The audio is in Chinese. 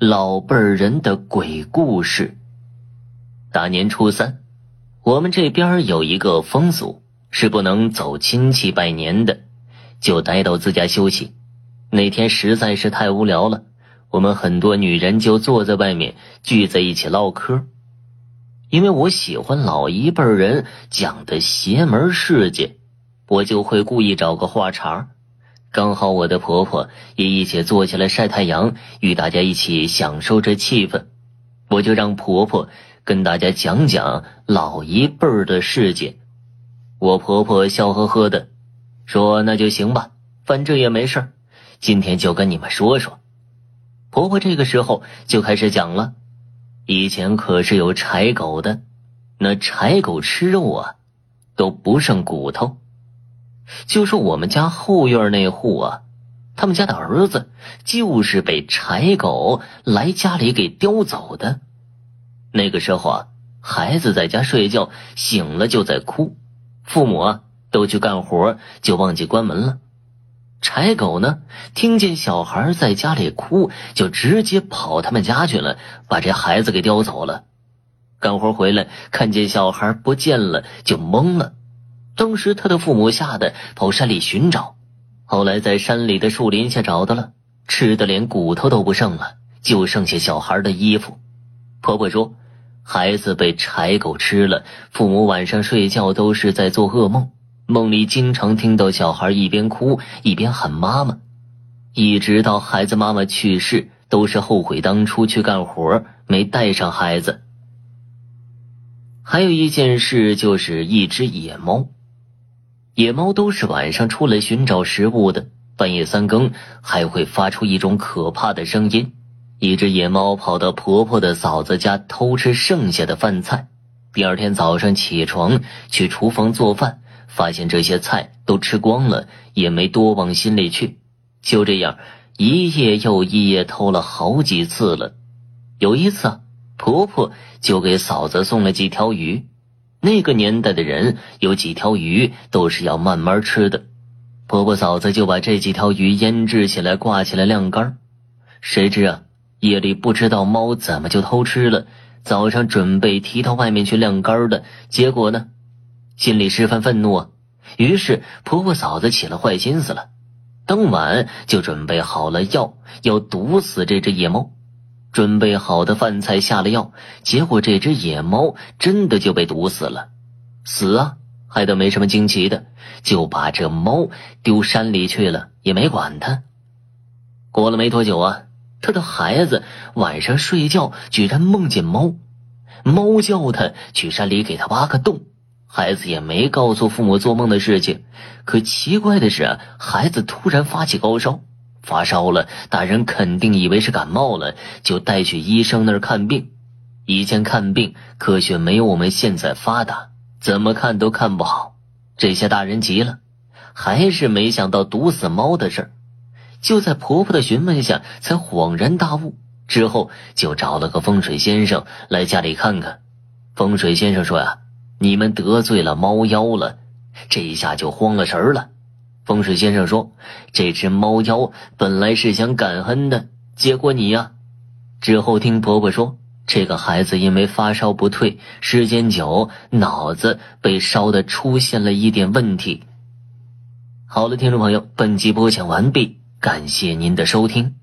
老辈人的鬼故事。大年初三，我们这边有一个风俗，是不能走亲戚拜年的，就待到自家休息。那天实在是太无聊了，我们很多女人就坐在外面聚在一起唠嗑。因为我喜欢老一辈人讲的邪门事件，我就会故意找个话茬。刚好我的婆婆也一起坐下来晒太阳，与大家一起享受这气氛。我就让婆婆跟大家讲讲老一辈儿的事情。我婆婆笑呵呵的说：“那就行吧，反正也没事儿，今天就跟你们说说。”婆婆这个时候就开始讲了：以前可是有柴狗的，那柴狗吃肉啊，都不剩骨头。就说我们家后院那户啊，他们家的儿子就是被柴狗来家里给叼走的。那个时候啊，孩子在家睡觉，醒了就在哭，父母啊都去干活，就忘记关门了。柴狗呢，听见小孩在家里哭，就直接跑他们家去了，把这孩子给叼走了。干活回来，看见小孩不见了，就懵了。当时他的父母吓得跑山里寻找，后来在山里的树林下找到了，吃的连骨头都不剩了，就剩下小孩的衣服。婆婆说，孩子被柴狗吃了，父母晚上睡觉都是在做噩梦，梦里经常听到小孩一边哭一边喊妈妈，一直到孩子妈妈去世，都是后悔当初去干活没带上孩子。还有一件事，就是一只野猫。野猫都是晚上出来寻找食物的，半夜三更还会发出一种可怕的声音。一只野猫跑到婆婆的嫂子家偷吃剩下的饭菜，第二天早上起床去厨房做饭，发现这些菜都吃光了，也没多往心里去。就这样，一夜又一夜偷了好几次了。有一次，啊婆婆就给嫂子送了几条鱼。那个年代的人有几条鱼都是要慢慢吃的，婆婆嫂子就把这几条鱼腌制起来挂起来晾干。谁知啊，夜里不知道猫怎么就偷吃了，早上准备提到外面去晾干的，结果呢，心里十分愤怒啊。于是婆婆嫂子起了坏心思了，当晚就准备好了药，要毒死这只野猫。准备好的饭菜下了药，结果这只野猫真的就被毒死了。死啊，还都没什么惊奇的，就把这猫丢山里去了，也没管它。过了没多久啊，他的孩子晚上睡觉居然梦见猫，猫叫他去山里给他挖个洞。孩子也没告诉父母做梦的事情，可奇怪的是，孩子突然发起高烧。发烧了，大人肯定以为是感冒了，就带去医生那儿看病。以前看病科学没有我们现在发达，怎么看都看不好。这些大人急了，还是没想到毒死猫的事儿。就在婆婆的询问下，才恍然大悟。之后就找了个风水先生来家里看看。风水先生说呀：“你们得罪了猫妖了。”这一下就慌了神了。风水先生说：“这只猫妖本来是想感恩的，结果你呀……”之后听婆婆说，这个孩子因为发烧不退，时间久，脑子被烧的出现了一点问题。好了，听众朋友，本集播讲完毕，感谢您的收听。